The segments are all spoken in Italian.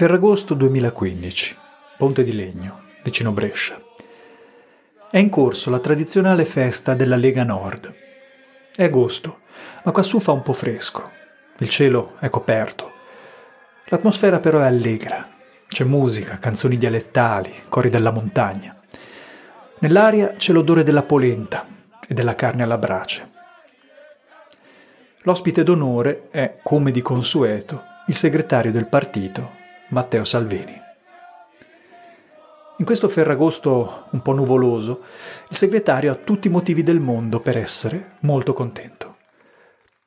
Ferragosto 2015, Ponte di Legno, vicino Brescia. È in corso la tradizionale festa della Lega Nord. È agosto, ma quassù fa un po' fresco. Il cielo è coperto. L'atmosfera però è allegra. C'è musica, canzoni dialettali, cori della montagna. Nell'aria c'è l'odore della polenta e della carne alla brace. L'ospite d'onore è, come di consueto, il segretario del partito Matteo Salvini. In questo ferragosto un po' nuvoloso, il segretario ha tutti i motivi del mondo per essere molto contento.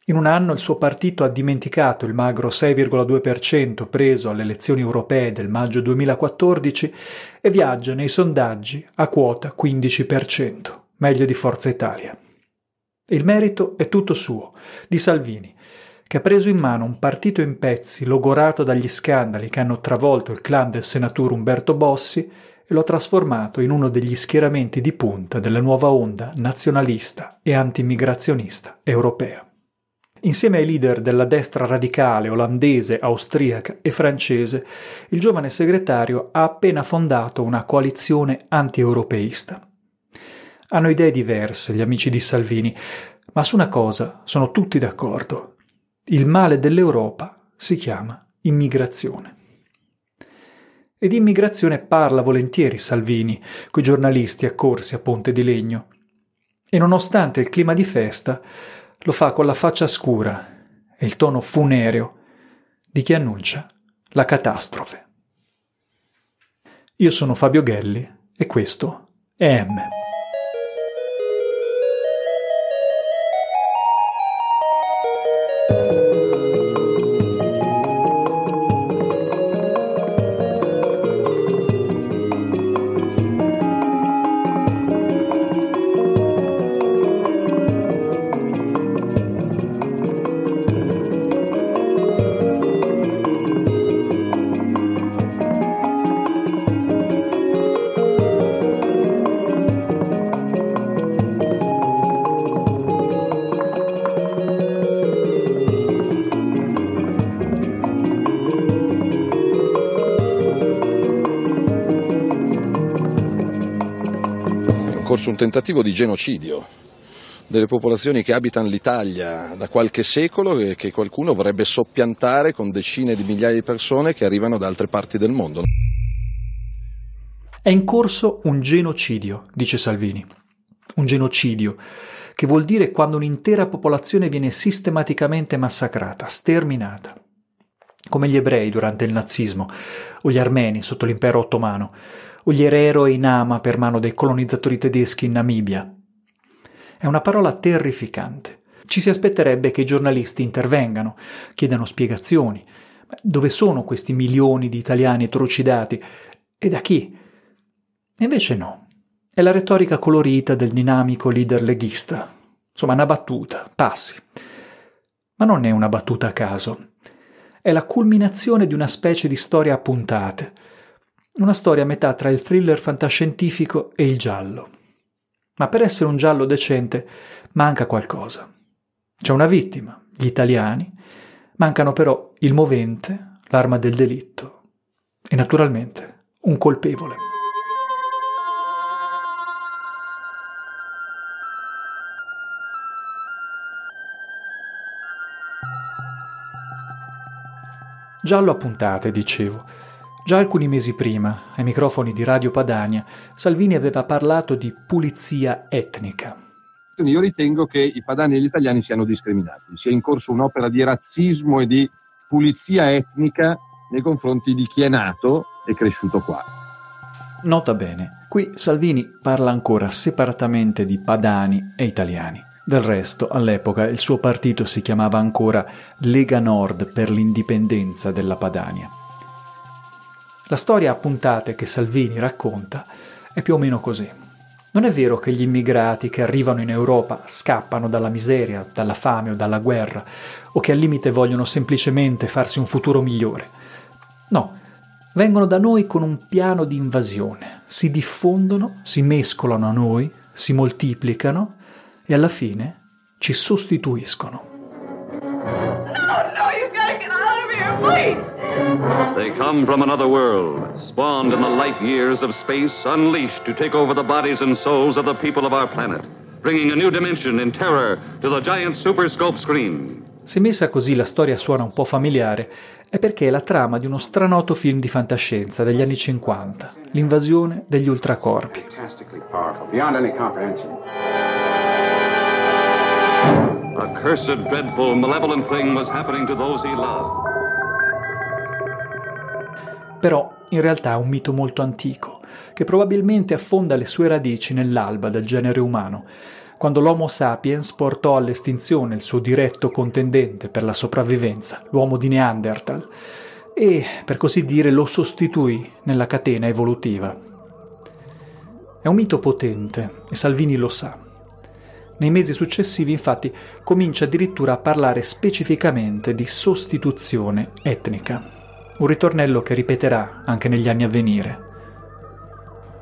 In un anno il suo partito ha dimenticato il magro 6,2% preso alle elezioni europee del maggio 2014 e viaggia nei sondaggi a quota 15%, meglio di Forza Italia. Il merito è tutto suo, di Salvini, che ha preso in mano un partito in pezzi logorato dagli scandali che hanno travolto il clan del senatore Umberto Bossi e lo ha trasformato in uno degli schieramenti di punta della nuova onda nazionalista e antimigrazionista europea. Insieme ai leader della destra radicale olandese, austriaca e francese, il giovane segretario ha appena fondato una coalizione anti-europeista. Hanno idee diverse gli amici di Salvini, ma su una cosa sono tutti d'accordo. Il male dell'Europa si chiama immigrazione. E di immigrazione parla volentieri Salvini, coi giornalisti accorsi a Ponte di Legno. E nonostante il clima di festa, lo fa con la faccia scura e il tono funereo di chi annuncia la catastrofe. Io sono Fabio Gelli e questo è M. corso un tentativo di genocidio delle popolazioni che abitano l'Italia da qualche secolo e che qualcuno vorrebbe soppiantare con decine di migliaia di persone che arrivano da altre parti del mondo. È in corso un genocidio, dice Salvini. Un genocidio, che vuol dire quando un'intera popolazione viene sistematicamente massacrata, sterminata. Come gli ebrei durante il nazismo, o gli armeni sotto l'impero ottomano, o gli Herero e i Nama per mano dei colonizzatori tedeschi in Namibia. È una parola terrificante. Ci si aspetterebbe che i giornalisti intervengano, chiedano spiegazioni. Dove sono questi milioni di italiani trucidati? E da chi? Invece no. È la retorica colorita del dinamico leader leghista. Insomma, una battuta, passi. Ma non è una battuta a caso. È la culminazione di una specie di storia a puntate, una storia a metà tra il thriller fantascientifico e il giallo. Ma per essere un giallo decente manca qualcosa. C'è una vittima, gli italiani, mancano però il movente, l'arma del delitto e naturalmente un colpevole. Giallo a puntate, dicevo Già alcuni mesi prima, ai microfoni di Radio Padania, Salvini aveva parlato di pulizia etnica. Io ritengo che i padani e gli italiani siano discriminati, sia in corso un'opera di razzismo e di pulizia etnica nei confronti di chi è nato e cresciuto qua. Nota bene, qui Salvini parla ancora separatamente di padani e italiani. Del resto, all'epoca il suo partito si chiamava ancora Lega Nord per l'indipendenza della Padania. La storia a puntate che Salvini racconta è più o meno così. Non è vero che gli immigrati che arrivano in Europa scappano dalla miseria, dalla fame o dalla guerra, o che al limite vogliono semplicemente farsi un futuro migliore. No, vengono da noi con un piano di invasione, si diffondono, si mescolano a noi, si moltiplicano e alla fine ci sostituiscono. No, no, They come from another world, spawned in the light years of space, unleashed to take over the bodies and souls of the people of our planet, bringing a new dimension in terror to the giant superscope screen. Se messa così la storia suona un po' familiare, è perché è la trama di uno stranoto film di fantascienza degli anni 50, l'invasione degli ultracorpi. A cursed, dreadful, malevolent thing was happening to those he loved. Però in realtà è un mito molto antico, che probabilmente affonda le sue radici nell'alba del genere umano, quando l'Homo sapiens portò all'estinzione il suo diretto contendente per la sopravvivenza, l'uomo di Neanderthal, e, per così dire, lo sostituì nella catena evolutiva. È un mito potente e Salvini lo sa. Nei mesi successivi, infatti, comincia addirittura a parlare specificamente di sostituzione etnica, un ritornello che ripeterà anche negli anni a venire.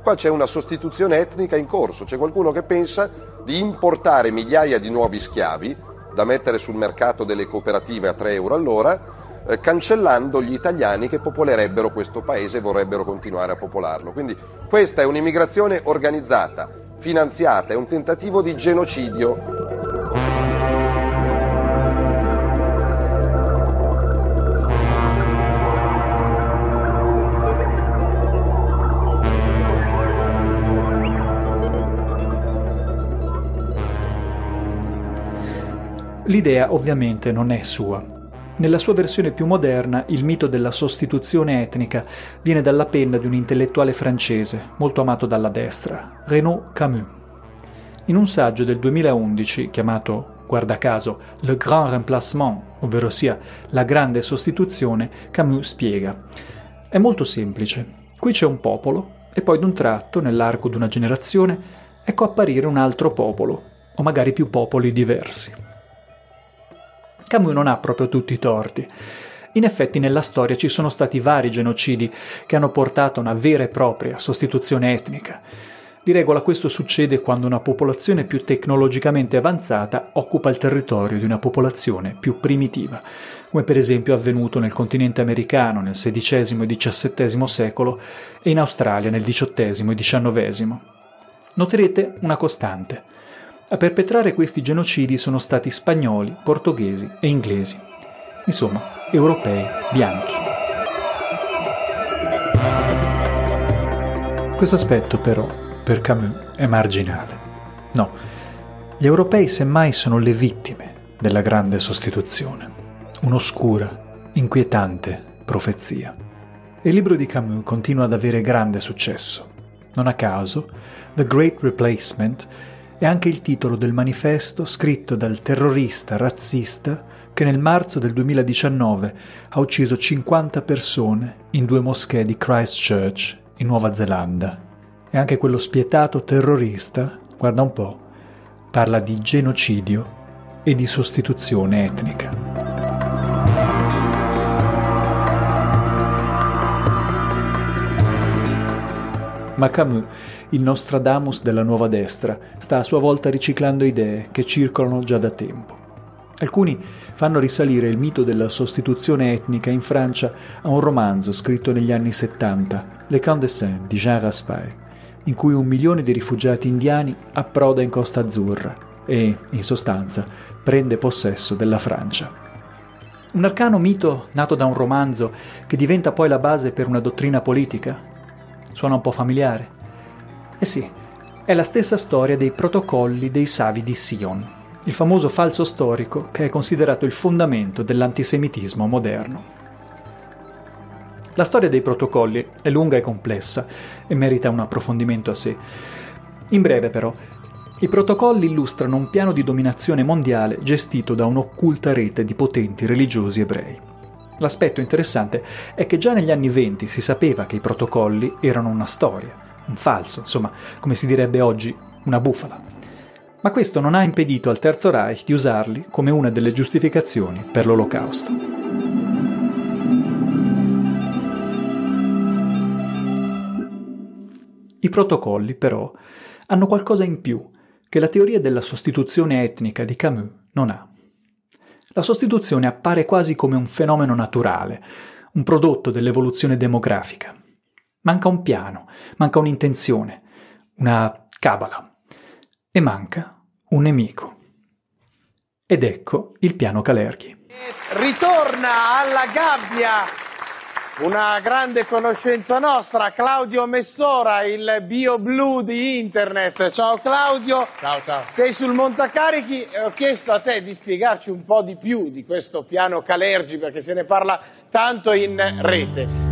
Qua c'è una sostituzione etnica in corso, c'è qualcuno che pensa di importare migliaia di nuovi schiavi da mettere sul mercato delle cooperative a 3 euro all'ora, eh, cancellando gli italiani che popolerebbero questo paese e vorrebbero continuare a popolarlo. Quindi questa è un'immigrazione organizzata, finanziata, è un tentativo di genocidio. L'idea ovviamente non è sua. Nella sua versione più moderna, il mito della sostituzione etnica viene dalla penna di un intellettuale francese, molto amato dalla destra, Renaud Camus. In un saggio del 2011, chiamato, guarda caso, Le Grand Remplacement, ovvero sia La grande sostituzione, Camus spiega. È molto semplice. Qui c'è un popolo e poi d'un tratto, nell'arco di una generazione, ecco apparire un altro popolo, o magari più popoli diversi. Camus non ha proprio tutti i torti. In effetti nella storia ci sono stati vari genocidi che hanno portato a una vera e propria sostituzione etnica. Di regola questo succede quando una popolazione più tecnologicamente avanzata occupa il territorio di una popolazione più primitiva, come per esempio è avvenuto nel continente americano nel XVI e XVII secolo e in Australia nel XVIII e XIX. Noterete una costante. A perpetrare questi genocidi sono stati spagnoli, portoghesi e inglesi. Insomma, europei bianchi. Questo aspetto però, per Camus, è marginale. No, gli europei semmai sono le vittime della grande sostituzione. Un'oscura, inquietante profezia. Il libro di Camus continua ad avere grande successo. Non a caso, The Great Replacement è anche il titolo del manifesto scritto dal terrorista razzista che nel marzo del 2019 ha ucciso 50 persone in due moschee di Christchurch, in Nuova Zelanda. E anche quello spietato terrorista, guarda un po', parla di genocidio e di sostituzione etnica. Ma Camus il Nostradamus della nuova destra sta a sua volta riciclando idee che circolano già da tempo. Alcuni fanno risalire il mito della sostituzione etnica in Francia a un romanzo scritto negli anni 70, Le Seine di Jean Raspail, in cui un milione di rifugiati indiani approda in Costa Azzurra e, in sostanza, prende possesso della Francia. Un arcano mito nato da un romanzo che diventa poi la base per una dottrina politica? Suona un po' familiare? Eh sì, è la stessa storia dei protocolli dei Savi di Sion, il famoso falso storico che è considerato il fondamento dell'antisemitismo moderno. La storia dei protocolli è lunga e complessa e merita un approfondimento a sé. In breve però, i protocolli illustrano un piano di dominazione mondiale gestito da un'occulta rete di potenti religiosi ebrei. L'aspetto interessante è che già negli anni venti si sapeva che i protocolli erano una storia, un falso, insomma, come si direbbe oggi, una bufala. Ma questo non ha impedito al Terzo Reich di usarli come una delle giustificazioni per l'Olocausto. I protocolli, però, hanno qualcosa in più che la teoria della sostituzione etnica di Camus non ha. La sostituzione appare quasi come un fenomeno naturale, un prodotto dell'evoluzione demografica. Manca un piano, manca un'intenzione, una cabala e manca un nemico. Ed ecco il piano Calerghi. Ritorna alla gabbia una grande conoscenza nostra, Claudio Messora, il bio blu di internet. Ciao Claudio. Ciao, ciao. Sei sul montacarichi e ho chiesto a te di spiegarci un po' di più di questo piano Calergi perché se ne parla tanto in rete.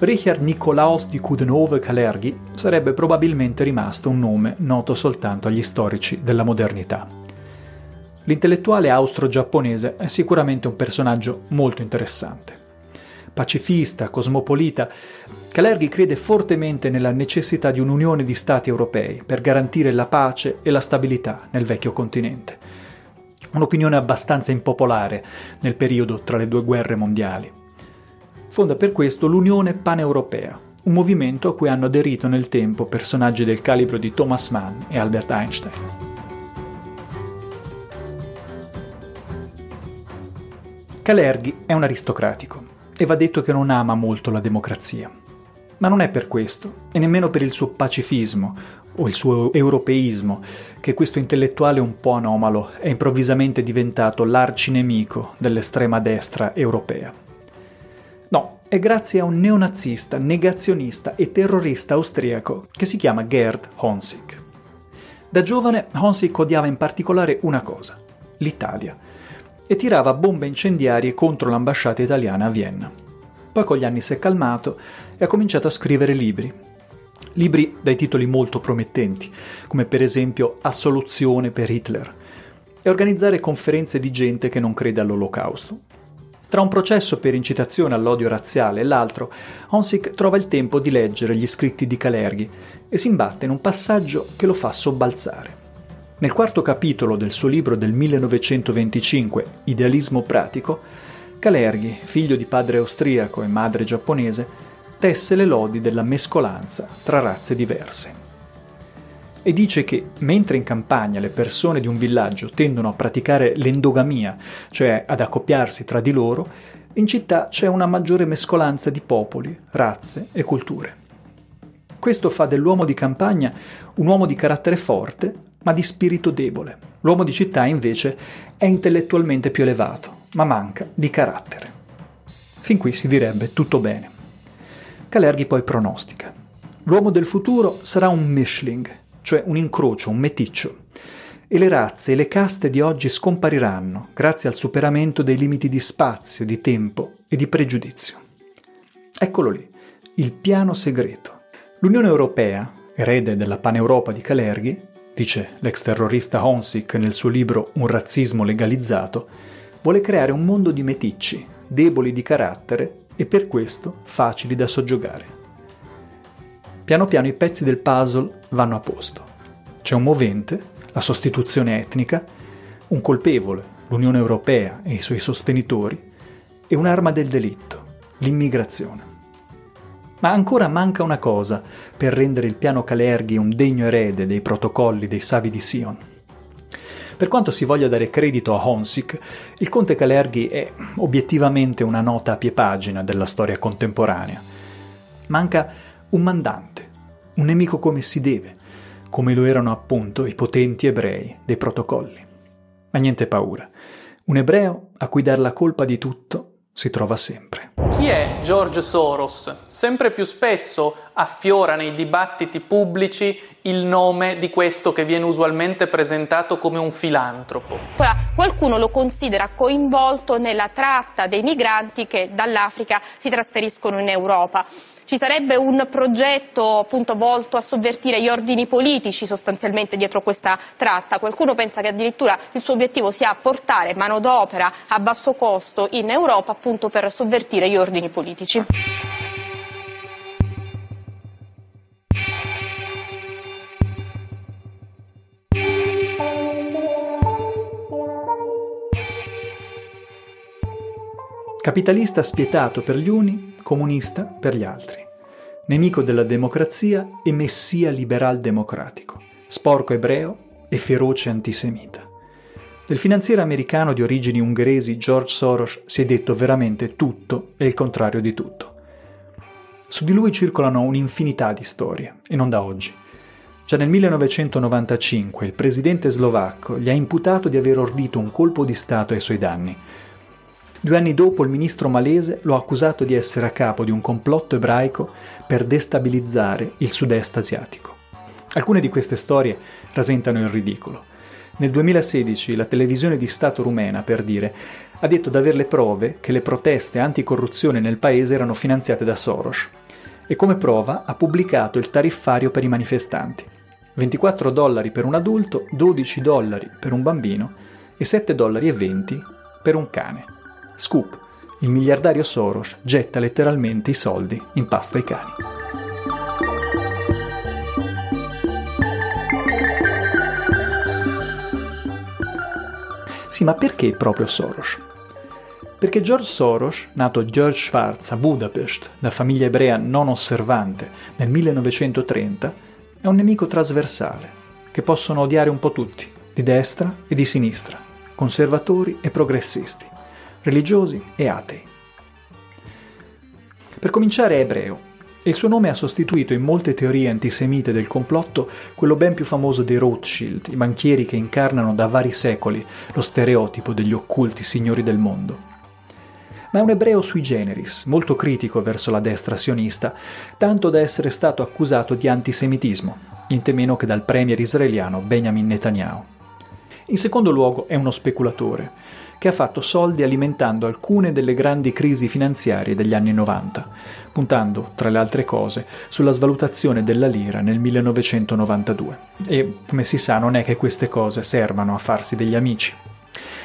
Richard Nicolaus di Coudenhove-Kalergi sarebbe probabilmente rimasto un nome noto soltanto agli storici della modernità. L'intellettuale austro-giapponese è sicuramente un personaggio molto interessante. Pacifista, cosmopolita, Kalergi crede fortemente nella necessità di un'unione di stati europei per garantire la pace e la stabilità nel vecchio continente. Un'opinione abbastanza impopolare nel periodo tra le due guerre mondiali fonda per questo l'Unione Paneuropea, un movimento a cui hanno aderito nel tempo personaggi del calibro di Thomas Mann e Albert Einstein. Kalergi è un aristocratico e va detto che non ama molto la democrazia. Ma non è per questo, e nemmeno per il suo pacifismo o il suo europeismo, che questo intellettuale un po' anomalo è improvvisamente diventato l'arcinemico dell'estrema destra europea. No, è grazie a un neonazista, negazionista e terrorista austriaco che si chiama Gerd Honsig. Da giovane Honsig odiava in particolare una cosa, l'Italia, e tirava bombe incendiarie contro l'ambasciata italiana a Vienna. Poi con gli anni si è calmato e ha cominciato a scrivere libri. Libri dai titoli molto promettenti, come per esempio Assoluzione per Hitler, e organizzare conferenze di gente che non crede all'olocausto. Tra un processo per incitazione all'odio razziale e l'altro, Honsik trova il tempo di leggere gli scritti di Kalergi e si imbatte in un passaggio che lo fa sobbalzare. Nel quarto capitolo del suo libro del 1925, Idealismo pratico, Kalergi, figlio di padre austriaco e madre giapponese, tesse le lodi della mescolanza tra razze diverse e dice che mentre in campagna le persone di un villaggio tendono a praticare l'endogamia, cioè ad accoppiarsi tra di loro, in città c'è una maggiore mescolanza di popoli, razze e culture. Questo fa dell'uomo di campagna un uomo di carattere forte, ma di spirito debole. L'uomo di città invece è intellettualmente più elevato, ma manca di carattere. Fin qui si direbbe tutto bene. Calerghi poi pronostica. L'uomo del futuro sarà un Mischling, cioè un incrocio, un meticcio. E le razze e le caste di oggi scompariranno grazie al superamento dei limiti di spazio, di tempo e di pregiudizio. Eccolo lì, il piano segreto. L'Unione Europea, erede della Paneuropa di Kalergi, dice l'ex terrorista Honsik nel suo libro Un razzismo legalizzato, vuole creare un mondo di meticci, deboli di carattere e per questo facili da soggiogare. Piano piano i pezzi del puzzle vanno a posto. C'è un movente, la sostituzione etnica, un colpevole, l'Unione Europea e i suoi sostenitori, e un'arma del delitto, l'immigrazione. Ma ancora manca una cosa per rendere il piano Calerghi un degno erede dei protocolli dei Savi di Sion. Per quanto si voglia dare credito a Honsik, il conte Calerghi è obiettivamente una nota a pie pagina della storia contemporanea. Manca un mandante, un nemico come si deve, come lo erano appunto i potenti ebrei dei protocolli. Ma niente paura, un ebreo a cui dar la colpa di tutto si trova sempre. Chi è George Soros? Sempre più spesso affiora nei dibattiti pubblici il nome di questo che viene usualmente presentato come un filantropo. Ora, qualcuno lo considera coinvolto nella tratta dei migranti che dall'Africa si trasferiscono in Europa. Ci sarebbe un progetto appunto volto a sovvertire gli ordini politici sostanzialmente dietro questa tratta. Qualcuno pensa che addirittura il suo obiettivo sia portare manodopera a basso costo in Europa appunto per sovvertire gli ordini politici. Capitalista spietato per gli uni, comunista per gli altri. Nemico della democrazia e messia liberal democratico. sporco ebreo e feroce antisemita. Del finanziere americano di origini ungheresi George Soros si è detto veramente tutto e il contrario di tutto. Su di lui circolano un'infinità di storie, e non da oggi. Già nel 1995 il presidente slovacco gli ha imputato di aver ordito un colpo di Stato ai suoi danni. Due anni dopo il ministro malese lo ha accusato di essere a capo di un complotto ebraico per destabilizzare il sud-est asiatico. Alcune di queste storie rasentano il ridicolo. Nel 2016 la televisione di Stato rumena, per dire, ha detto di avere le prove che le proteste anticorruzione nel paese erano finanziate da Soros e come prova ha pubblicato il tariffario per i manifestanti. 24 dollari per un adulto, 12 dollari per un bambino e 7 dollari 20 per un cane. Scoop, il miliardario Soros getta letteralmente i soldi in pasto ai cani. Sì, ma perché proprio Soros? Perché George Soros, nato George Schwarz a Budapest da famiglia ebrea non osservante nel 1930, è un nemico trasversale che possono odiare un po' tutti, di destra e di sinistra, conservatori e progressisti, religiosi e atei. Per cominciare è ebreo e il suo nome ha sostituito in molte teorie antisemite del complotto quello ben più famoso dei Rothschild, i banchieri che incarnano da vari secoli lo stereotipo degli occulti signori del mondo ma è un ebreo sui generis, molto critico verso la destra sionista, tanto da essere stato accusato di antisemitismo, niente meno che dal premier israeliano Benjamin Netanyahu. In secondo luogo è uno speculatore, che ha fatto soldi alimentando alcune delle grandi crisi finanziarie degli anni 90, puntando, tra le altre cose, sulla svalutazione della lira nel 1992. E, come si sa, non è che queste cose servano a farsi degli amici.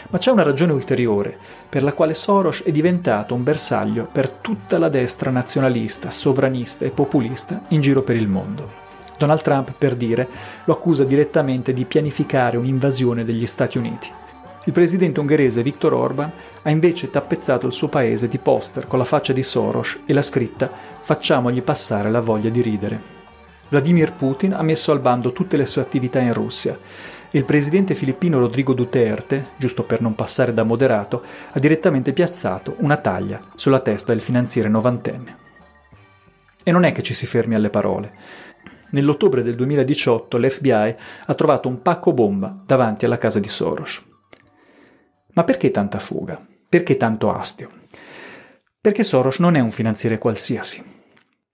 Ma c'è una ragione ulteriore per la quale Soros è diventato un bersaglio per tutta la destra nazionalista, sovranista e populista in giro per il mondo. Donald Trump, per dire, lo accusa direttamente di pianificare un'invasione degli Stati Uniti. Il presidente ungherese Viktor Orban ha invece tappezzato il suo paese di poster con la faccia di Soros e la scritta Facciamogli passare la voglia di ridere. Vladimir Putin ha messo al bando tutte le sue attività in Russia il presidente filippino Rodrigo Duterte, giusto per non passare da moderato, ha direttamente piazzato una taglia sulla testa del finanziere novantenne. E non è che ci si fermi alle parole. Nell'ottobre del 2018 l'FBI ha trovato un pacco bomba davanti alla casa di Soros. Ma perché tanta fuga? Perché tanto astio? Perché Soros non è un finanziere qualsiasi.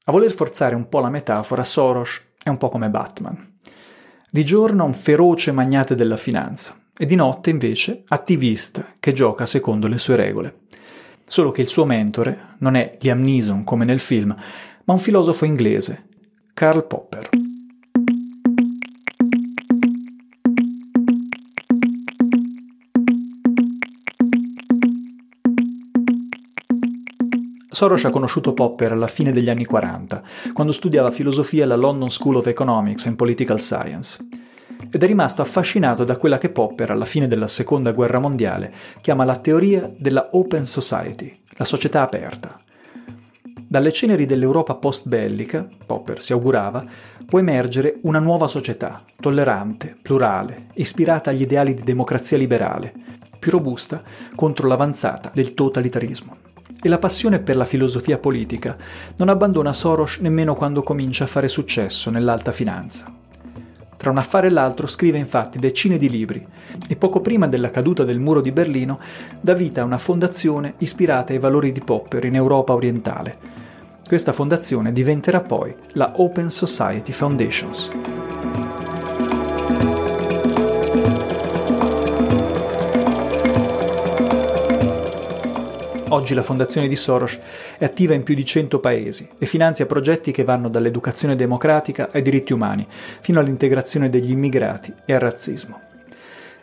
A voler forzare un po' la metafora, Soros è un po' come Batman. Di giorno un feroce magnate della finanza e di notte invece attivista che gioca secondo le sue regole. Solo che il suo mentore non è Liam Neeson come nel film, ma un filosofo inglese, Karl Popper. Soros ha conosciuto Popper alla fine degli anni 40, quando studiava filosofia alla London School of Economics and Political Science, ed è rimasto affascinato da quella che Popper, alla fine della Seconda Guerra Mondiale, chiama la teoria della Open Society, la società aperta. Dalle ceneri dell'Europa post-bellica, Popper si augurava, può emergere una nuova società, tollerante, plurale, ispirata agli ideali di democrazia liberale, più robusta contro l'avanzata del totalitarismo e la passione per la filosofia politica non abbandona Soros nemmeno quando comincia a fare successo nell'alta finanza. Tra un affare e l'altro scrive infatti decine di libri e poco prima della caduta del muro di Berlino dà vita a una fondazione ispirata ai valori di Popper in Europa orientale. Questa fondazione diventerà poi la Open Society Foundations. Oggi la fondazione di Soros è attiva in più di 100 paesi e finanzia progetti che vanno dall'educazione democratica ai diritti umani, fino all'integrazione degli immigrati e al razzismo.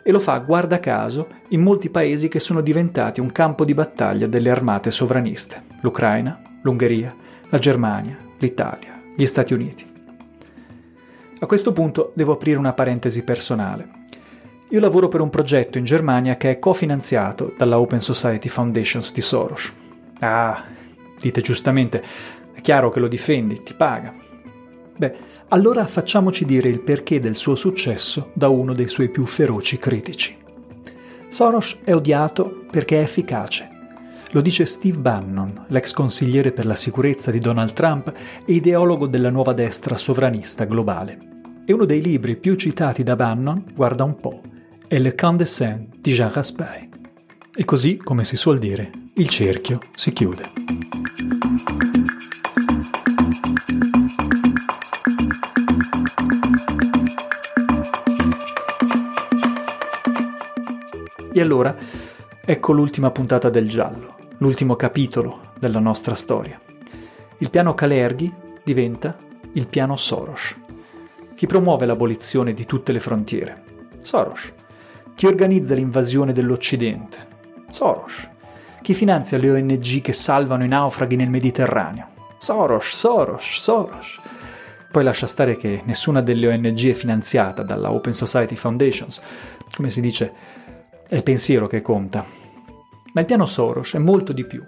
E lo fa, guarda caso, in molti paesi che sono diventati un campo di battaglia delle armate sovraniste, l'Ucraina, l'Ungheria, la Germania, l'Italia, gli Stati Uniti. A questo punto devo aprire una parentesi personale. Io lavoro per un progetto in Germania che è cofinanziato dalla Open Society Foundations di Soros. Ah, dite giustamente, è chiaro che lo difendi, ti paga. Beh, allora facciamoci dire il perché del suo successo da uno dei suoi più feroci critici. Soros è odiato perché è efficace. Lo dice Steve Bannon, l'ex consigliere per la sicurezza di Donald Trump e ideologo della nuova destra sovranista globale. E uno dei libri più citati da Bannon, guarda un po', è Le Candescent di Jean Raspail. E così, come si suol dire, il cerchio si chiude. E allora, ecco l'ultima puntata del giallo, l'ultimo capitolo della nostra storia. Il piano Calerghi diventa il piano Soros. Chi promuove l'abolizione di tutte le frontiere? Soros. Chi organizza l'invasione dell'Occidente? Soros. Chi finanzia le ONG che salvano i naufraghi nel Mediterraneo? Soros, Soros, Soros. Poi lascia stare che nessuna delle ONG è finanziata dalla Open Society Foundations, come si dice è il pensiero che conta. Ma il piano Soros è molto di più.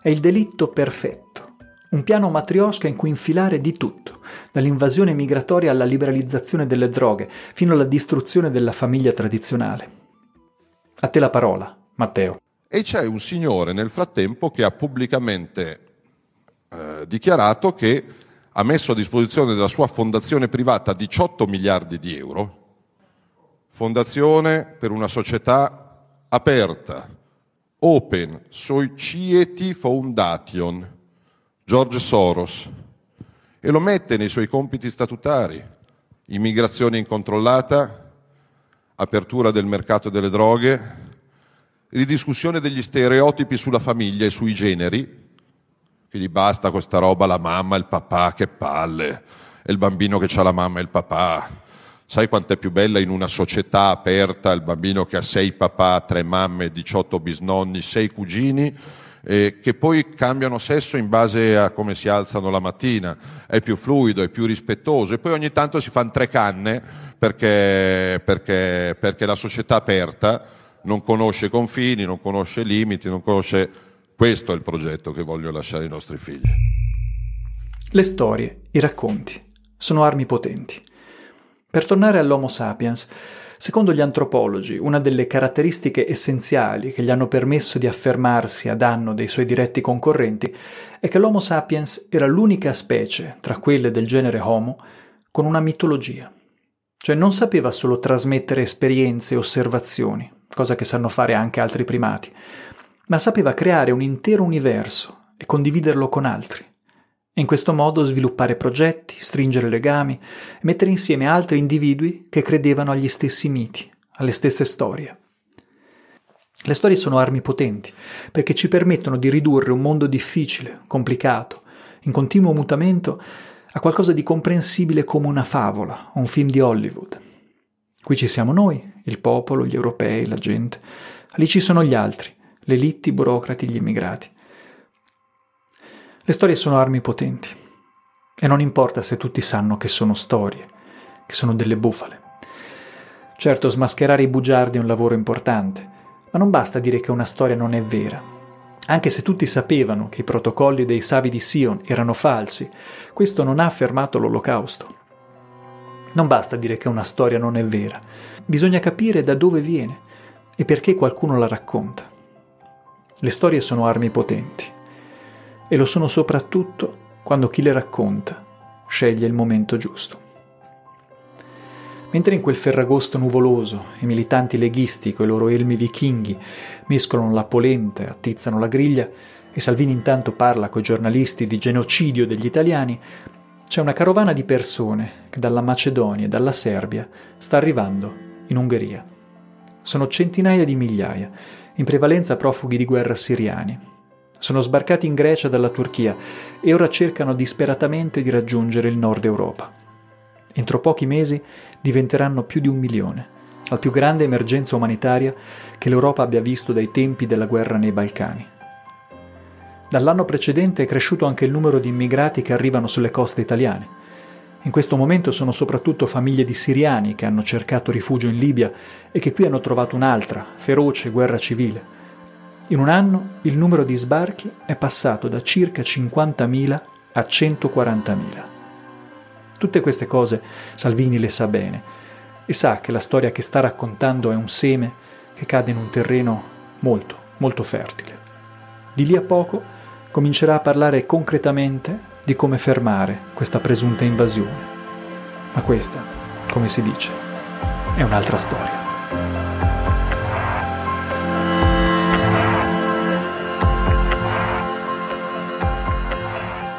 È il delitto perfetto. Un piano matriosca in cui infilare di tutto, dall'invasione migratoria alla liberalizzazione delle droghe, fino alla distruzione della famiglia tradizionale. A te la parola, Matteo. E c'è un signore nel frattempo che ha pubblicamente eh, dichiarato che ha messo a disposizione della sua fondazione privata 18 miliardi di euro Fondazione per una società aperta, Open Society Foundation, George Soros, e lo mette nei suoi compiti statutari, immigrazione incontrollata, apertura del mercato delle droghe, ridiscussione degli stereotipi sulla famiglia e sui generi, che gli basta questa roba, la mamma, il papà, che palle, e il bambino che ha la mamma e il papà, Sai quanto è più bella in una società aperta il bambino che ha sei papà, tre mamme, 18 bisnonni, sei cugini, eh, che poi cambiano sesso in base a come si alzano la mattina, è più fluido, è più rispettoso e poi ogni tanto si fanno tre canne perché, perché, perché la società aperta non conosce confini, non conosce limiti, non conosce... Questo è il progetto che voglio lasciare ai nostri figli. Le storie, i racconti, sono armi potenti per tornare all'Homo sapiens, secondo gli antropologi, una delle caratteristiche essenziali che gli hanno permesso di affermarsi a danno dei suoi diretti concorrenti è che l'Homo sapiens era l'unica specie, tra quelle del genere Homo, con una mitologia. Cioè non sapeva solo trasmettere esperienze e osservazioni, cosa che sanno fare anche altri primati, ma sapeva creare un intero universo e condividerlo con altri e in questo modo sviluppare progetti, stringere legami mettere insieme altri individui che credevano agli stessi miti, alle stesse storie. Le storie sono armi potenti perché ci permettono di ridurre un mondo difficile, complicato, in continuo mutamento a qualcosa di comprensibile come una favola un film di Hollywood. Qui ci siamo noi, il popolo, gli europei, la gente. Lì ci sono gli altri, le elitti, i burocrati, gli immigrati. Le storie sono armi potenti. E non importa se tutti sanno che sono storie, che sono delle bufale. Certo, smascherare i bugiardi è un lavoro importante, ma non basta dire che una storia non è vera. Anche se tutti sapevano che i protocolli dei savi di Sion erano falsi, questo non ha fermato l'olocausto. Non basta dire che una storia non è vera, bisogna capire da dove viene e perché qualcuno la racconta. Le storie sono armi potenti e lo sono soprattutto quando chi le racconta sceglie il momento giusto. Mentre in quel ferragosto nuvoloso i militanti leghisti coi loro elmi vichinghi mescolano la polenta e attizzano la griglia e Salvini intanto parla coi giornalisti di genocidio degli italiani, c'è una carovana di persone che dalla Macedonia e dalla Serbia sta arrivando in Ungheria. Sono centinaia di migliaia, in prevalenza profughi di guerra siriani, sono sbarcati in Grecia dalla Turchia e ora cercano disperatamente di raggiungere il nord Europa. Entro pochi mesi diventeranno più di un milione, la più grande emergenza umanitaria che l'Europa abbia visto dai tempi della guerra nei Balcani. Dall'anno precedente è cresciuto anche il numero di immigrati che arrivano sulle coste italiane. In questo momento sono soprattutto famiglie di siriani che hanno cercato rifugio in Libia e che qui hanno trovato un'altra, feroce guerra civile. In un anno il numero di sbarchi è passato da circa 50.000 a 140.000. Tutte queste cose Salvini le sa bene e sa che la storia che sta raccontando è un seme che cade in un terreno molto, molto fertile. Di lì a poco comincerà a parlare concretamente di come fermare questa presunta invasione. Ma questa, come si dice, è un'altra storia.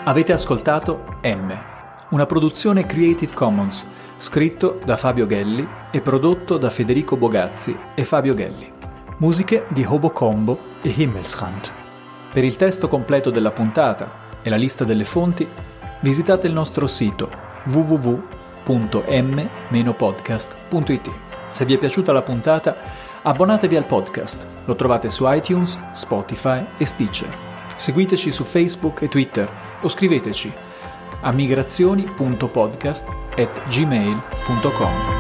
Avete ascoltato M, una produzione Creative Commons, scritto da Fabio Gelli e prodotto da Federico Bogazzi e Fabio Gelli. Musiche di Hobo Combo e Himmelsrand. Per il testo completo della puntata e la lista delle fonti, visitate il nostro sito www.m-podcast.it. Se vi è piaciuta la puntata, abbonatevi al podcast. Lo trovate su iTunes, Spotify e Stitcher. Seguiteci su Facebook e Twitter o scriveteci a migrazioni.podcast@gmail.com.